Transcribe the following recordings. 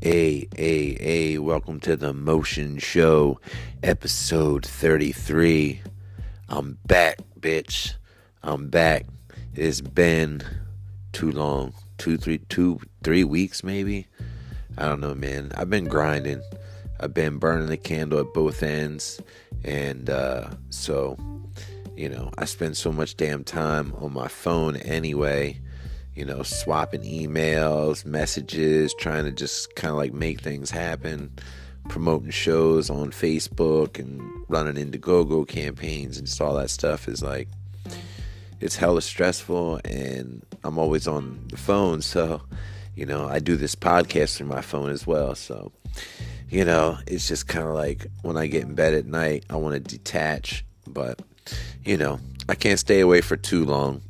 Hey, hey, hey, welcome to the Motion Show, episode 33. I'm back, bitch. I'm back. It's been too long. Two, three, two, three weeks, maybe. I don't know, man. I've been grinding. I've been burning the candle at both ends. And uh, so, you know, I spend so much damn time on my phone anyway you know, swapping emails, messages, trying to just kind of like make things happen, promoting shows on Facebook and running Indiegogo campaigns and just all that stuff is like, it's hella stressful and I'm always on the phone. So, you know, I do this podcast through my phone as well. So, you know, it's just kind of like when I get in bed at night, I want to detach, but, you know, I can't stay away for too long.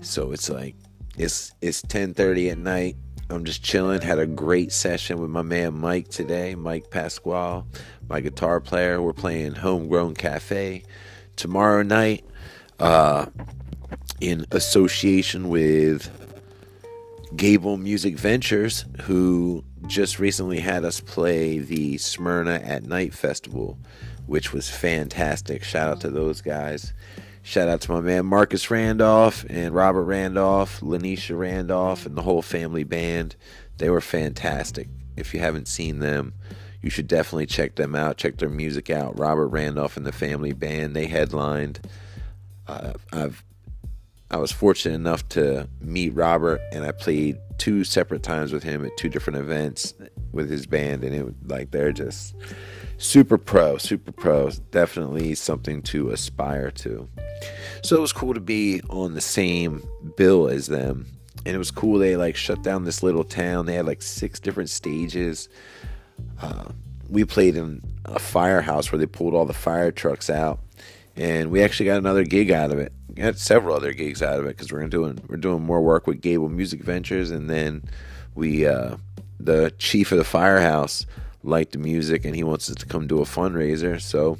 So it's like, it's it's 10:30 at night. I'm just chilling. Had a great session with my man Mike today, Mike Pasquale, my guitar player. We're playing Homegrown Cafe tomorrow night, uh, in association with Gable Music Ventures, who just recently had us play the Smyrna at Night Festival, which was fantastic. Shout out to those guys. Shout out to my man Marcus Randolph and Robert Randolph, Lenesha Randolph, and the whole family band. They were fantastic. If you haven't seen them, you should definitely check them out. Check their music out. Robert Randolph and the family band. They headlined. Uh, I've I was fortunate enough to meet Robert, and I played two separate times with him at two different events with his band, and it was like they're just super pro, super pro. Definitely something to aspire to. So it was cool to be on the same bill as them. And it was cool they like shut down this little town. They had like six different stages. Uh, we played in a firehouse where they pulled all the fire trucks out, and we actually got another gig out of it. We had several other gigs out of it because we're doing we're doing more work with Gable Music Ventures, and then we uh, the chief of the firehouse liked the music and he wants us to come do a fundraiser. So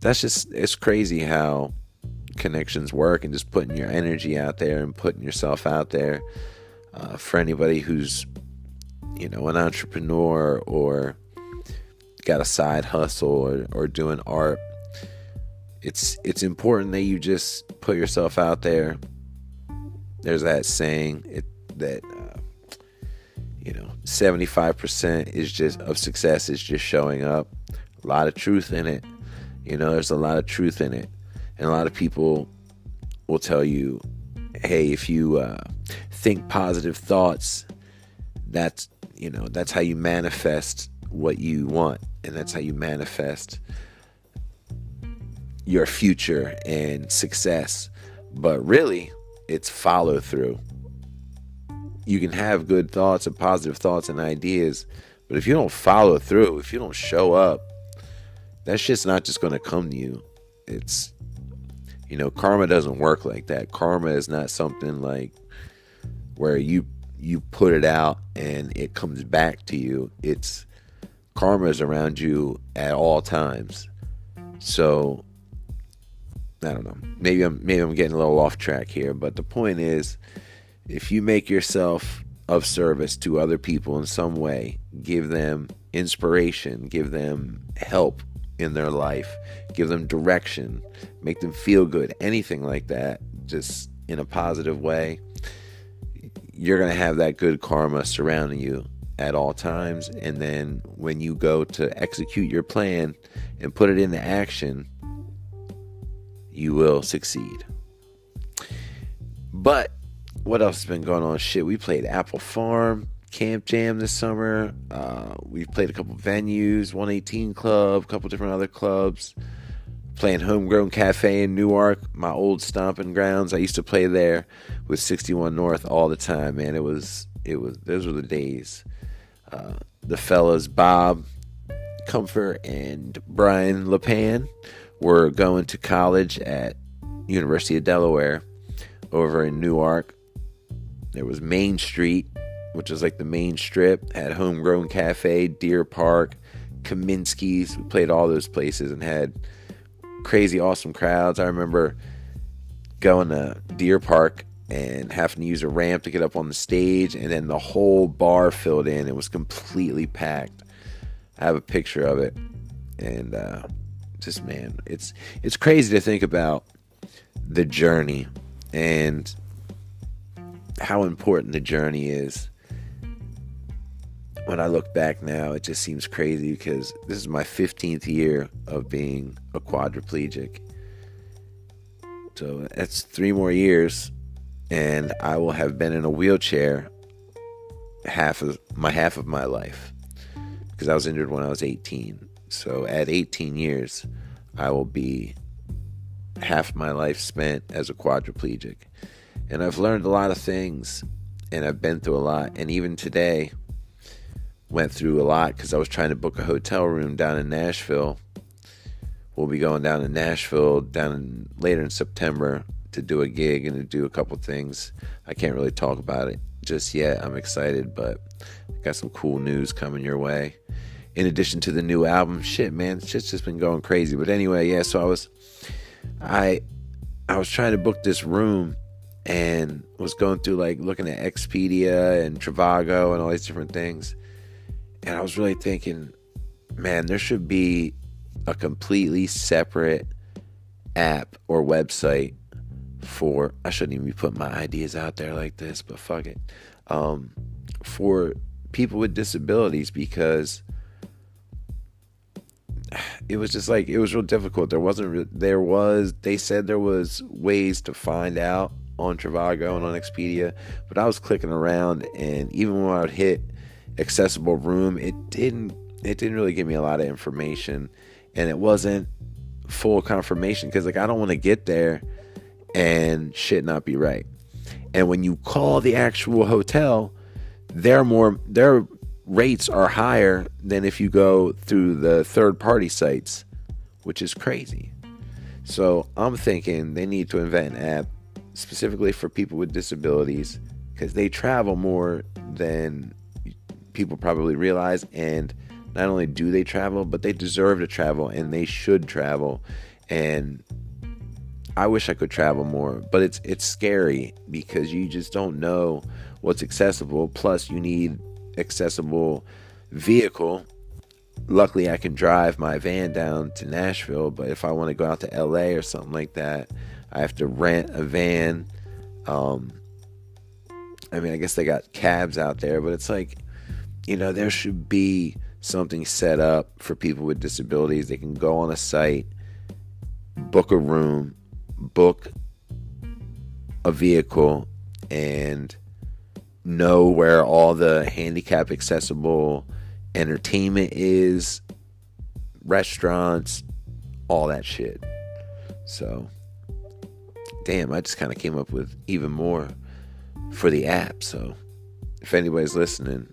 that's just it's crazy how connections work and just putting your energy out there and putting yourself out there uh, for anybody who's you know an entrepreneur or got a side hustle or, or doing art it's it's important that you just put yourself out there. There's that saying it, that uh, you know 75% is just of success is just showing up. A lot of truth in it. You know there's a lot of truth in it. And a lot of people will tell you, hey, if you uh, think positive thoughts, that's you know that's how you manifest what you want, and that's how you manifest your future and success. But really, it's follow through. You can have good thoughts and positive thoughts and ideas, but if you don't follow through, if you don't show up, that's just not just going to come to you. It's you know, karma doesn't work like that. Karma is not something like where you you put it out and it comes back to you. It's karma is around you at all times. So I don't know. Maybe I'm maybe I'm getting a little off track here, but the point is if you make yourself of service to other people in some way, give them inspiration, give them help, in their life, give them direction, make them feel good, anything like that, just in a positive way, you're going to have that good karma surrounding you at all times. And then when you go to execute your plan and put it into action, you will succeed. But what else has been going on? Shit, we played Apple Farm. Camp Jam this summer. Uh, we've played a couple venues, 118 Club, a couple different other clubs. Playing Homegrown Cafe in Newark, my old stomping grounds. I used to play there with 61 North all the time, man. It was, it was, those were the days. Uh, the fellas, Bob Comfort and Brian LePan, were going to college at University of Delaware over in Newark. There was Main Street which was like the main strip, had Homegrown Cafe, Deer Park, Kaminsky's. We played all those places and had crazy awesome crowds. I remember going to Deer Park and having to use a ramp to get up on the stage, and then the whole bar filled in. It was completely packed. I have a picture of it, and uh, just man, it's it's crazy to think about the journey and how important the journey is. When I look back now, it just seems crazy because this is my 15th year of being a quadriplegic. So that's three more years, and I will have been in a wheelchair half of my half of my life because I was injured when I was 18. So at 18 years, I will be half my life spent as a quadriplegic. And I've learned a lot of things and I've been through a lot. And even today, went through a lot because I was trying to book a hotel room down in Nashville. We'll be going down to Nashville down in, later in September to do a gig and to do a couple things. I can't really talk about it just yet. I'm excited, but got some cool news coming your way. In addition to the new album, shit, man, shit's just been going crazy. But anyway, yeah. So I was, I, I was trying to book this room and was going through like looking at Expedia and Trivago and all these different things. And I was really thinking, man, there should be a completely separate app or website for I shouldn't even be putting my ideas out there like this, but fuck it. Um, for people with disabilities because it was just like it was real difficult. There wasn't there was they said there was ways to find out on Trivago and on Expedia, but I was clicking around and even when I would hit accessible room, it didn't it didn't really give me a lot of information and it wasn't full confirmation because like I don't want to get there and shit not be right. And when you call the actual hotel, they're more their rates are higher than if you go through the third party sites, which is crazy. So I'm thinking they need to invent an app specifically for people with disabilities because they travel more than people probably realize. And not only do they travel, but they deserve to travel and they should travel. And I wish I could travel more, but it's it's scary because you just don't know what's accessible. Plus, you need accessible vehicle. Luckily, I can drive my van down to Nashville, but if I want to go out to LA or something like that, I have to rent a van. Um, I mean, I guess they got cabs out there, but it's like, you know, there should be something set up for people with disabilities. They can go on a site, book a room, book a vehicle, and know where all the handicap accessible entertainment is, restaurants, all that shit. So, damn, I just kind of came up with even more for the app. So, if anybody's listening,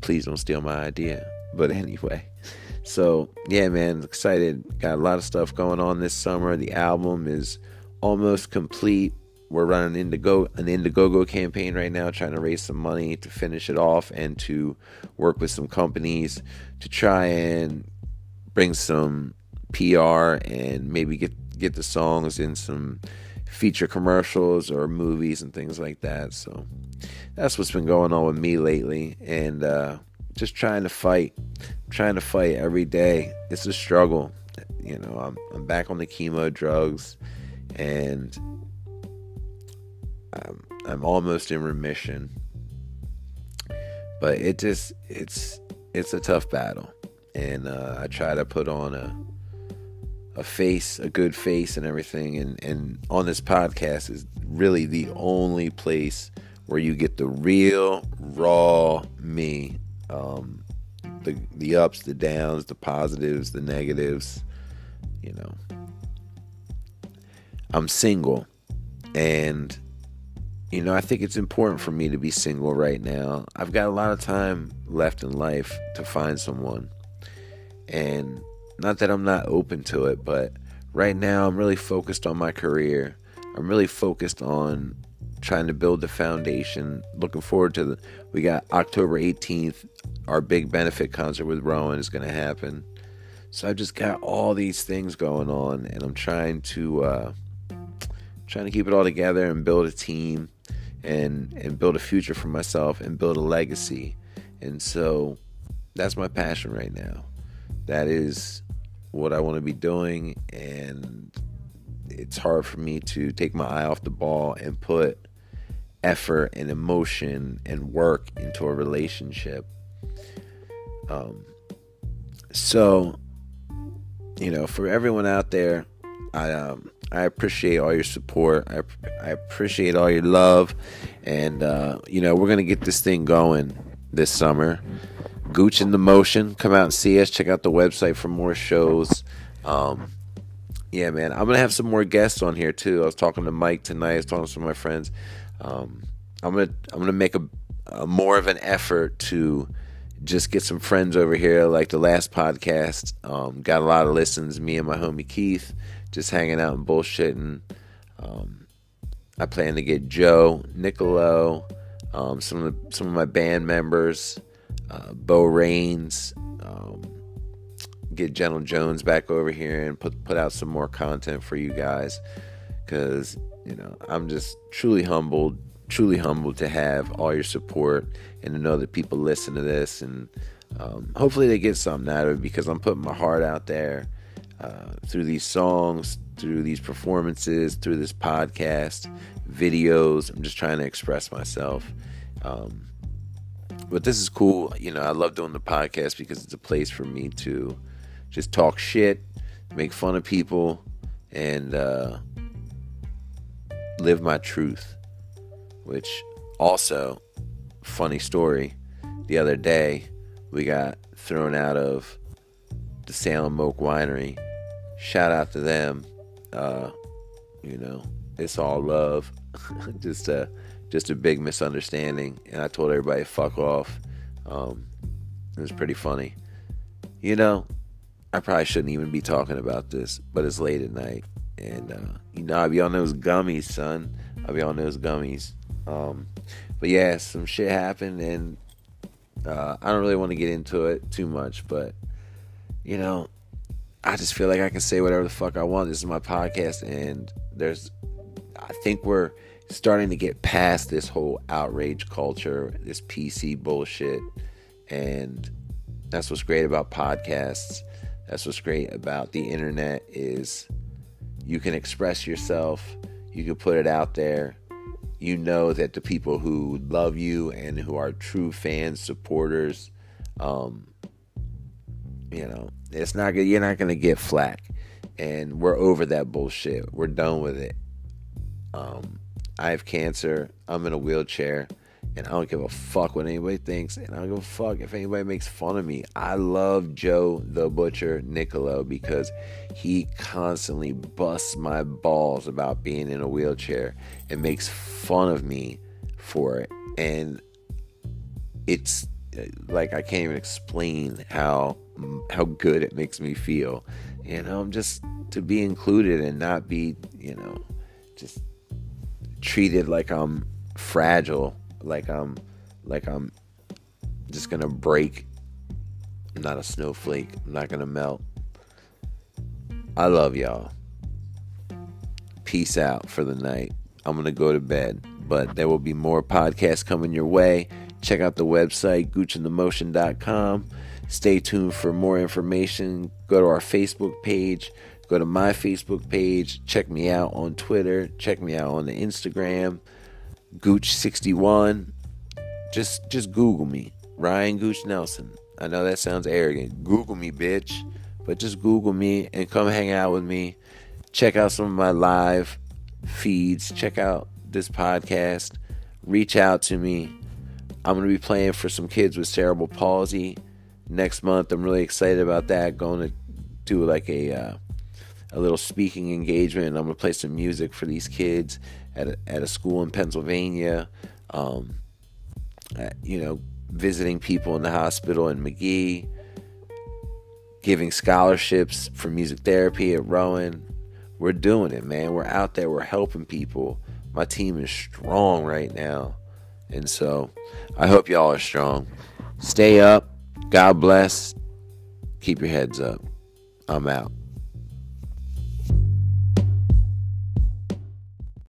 please don't steal my idea. But anyway, so yeah, man, excited. Got a lot of stuff going on this summer. The album is almost complete we're running Indigo an Indiegogo campaign right now, trying to raise some money to finish it off and to work with some companies to try and bring some PR and maybe get get the songs in some feature commercials or movies and things like that. So that's what's been going on with me lately, and uh, just trying to fight, trying to fight every day. It's a struggle. You know, I'm I'm back on the chemo drugs, and I'm, I'm almost in remission. But it just it's it's a tough battle, and uh, I try to put on a a face, a good face, and everything. And and on this podcast is really the only place where you get the real raw me, um, the the ups, the downs, the positives, the negatives. You know, I'm single, and you know, I think it's important for me to be single right now. I've got a lot of time left in life to find someone. And not that I'm not open to it, but right now I'm really focused on my career. I'm really focused on trying to build the foundation. Looking forward to the we got October 18th, our big benefit concert with Rowan is going to happen. So I've just got all these things going on and I'm trying to uh trying to keep it all together and build a team and and build a future for myself and build a legacy. And so that's my passion right now. That is what I want to be doing and it's hard for me to take my eye off the ball and put effort and emotion and work into a relationship. Um, so, you know, for everyone out there, I um, I appreciate all your support. I I appreciate all your love, and uh, you know, we're gonna get this thing going this summer. Gooch in the Motion, come out and see us. Check out the website for more shows. Um, yeah, man, I'm gonna have some more guests on here too. I was talking to Mike tonight. I was talking to some of my friends. Um, I'm gonna I'm gonna make a, a, more of an effort to just get some friends over here. Like the last podcast, um, got a lot of listens. Me and my homie Keith just hanging out and bullshitting. Um, I plan to get Joe Nicolo, um, some of the, some of my band members, uh, Bo Rains, um, get Gentle Jones back over here and put put out some more content for you guys. Because you know I'm just truly humbled truly humbled to have all your support and to know that people listen to this. And um, hopefully they get something out of it because I'm putting my heart out there uh, through these songs, through these performances, through this podcast, videos. I'm just trying to express myself. Um, but this is cool. You know, I love doing the podcast because it's a place for me to just talk shit, make fun of people, and uh, live my truth which also funny story the other day we got thrown out of the Salem Oak Winery. Shout out to them. Uh, you know, it's all love. just a just a big misunderstanding, and I told everybody fuck off. Um, it was pretty funny. You know, I probably shouldn't even be talking about this, but it's late at night, and uh, you know I be on those gummies, son. I be on those gummies. Um, but yeah, some shit happened, and uh, I don't really want to get into it too much, but you know, I just feel like I can say whatever the fuck I want. This is my podcast, and there's, I think we're starting to get past this whole outrage culture, this PC bullshit, and that's what's great about podcasts. That's what's great about the internet is you can express yourself, you can put it out there, you know that the people who love you and who are true fans, supporters, um, you know, it's not good. You're not gonna get flack, and we're over that bullshit. We're done with it. Um, I have cancer. I'm in a wheelchair and I don't give a fuck what anybody thinks, and I don't give a fuck if anybody makes fun of me. I love Joe the Butcher Nicolo because he constantly busts my balls about being in a wheelchair and makes fun of me for it. And it's like I can't even explain how how good it makes me feel. You know, I'm just to be included and not be, you know, just treated like I'm fragile like I'm like I'm just gonna break. I'm not a snowflake. I'm not gonna melt. I love y'all. Peace out for the night. I'm gonna go to bed, but there will be more podcasts coming your way. Check out the website goochinthemotion.com. Stay tuned for more information. Go to our Facebook page. Go to my Facebook page. Check me out on Twitter. Check me out on the Instagram. Gooch61. Just just Google me. Ryan Gooch Nelson. I know that sounds arrogant. Google me, bitch. But just Google me and come hang out with me. Check out some of my live feeds. Check out this podcast. Reach out to me. I'm going to be playing for some kids with cerebral palsy next month. I'm really excited about that. Going to do like a uh, a little speaking engagement. I'm going to play some music for these kids at a, at a school in Pennsylvania. Um, at, you know, visiting people in the hospital in Magee, giving scholarships for music therapy at Rowan. We're doing it, man. We're out there. We're helping people. My team is strong right now. And so I hope y'all are strong. Stay up. God bless. Keep your heads up. I'm out.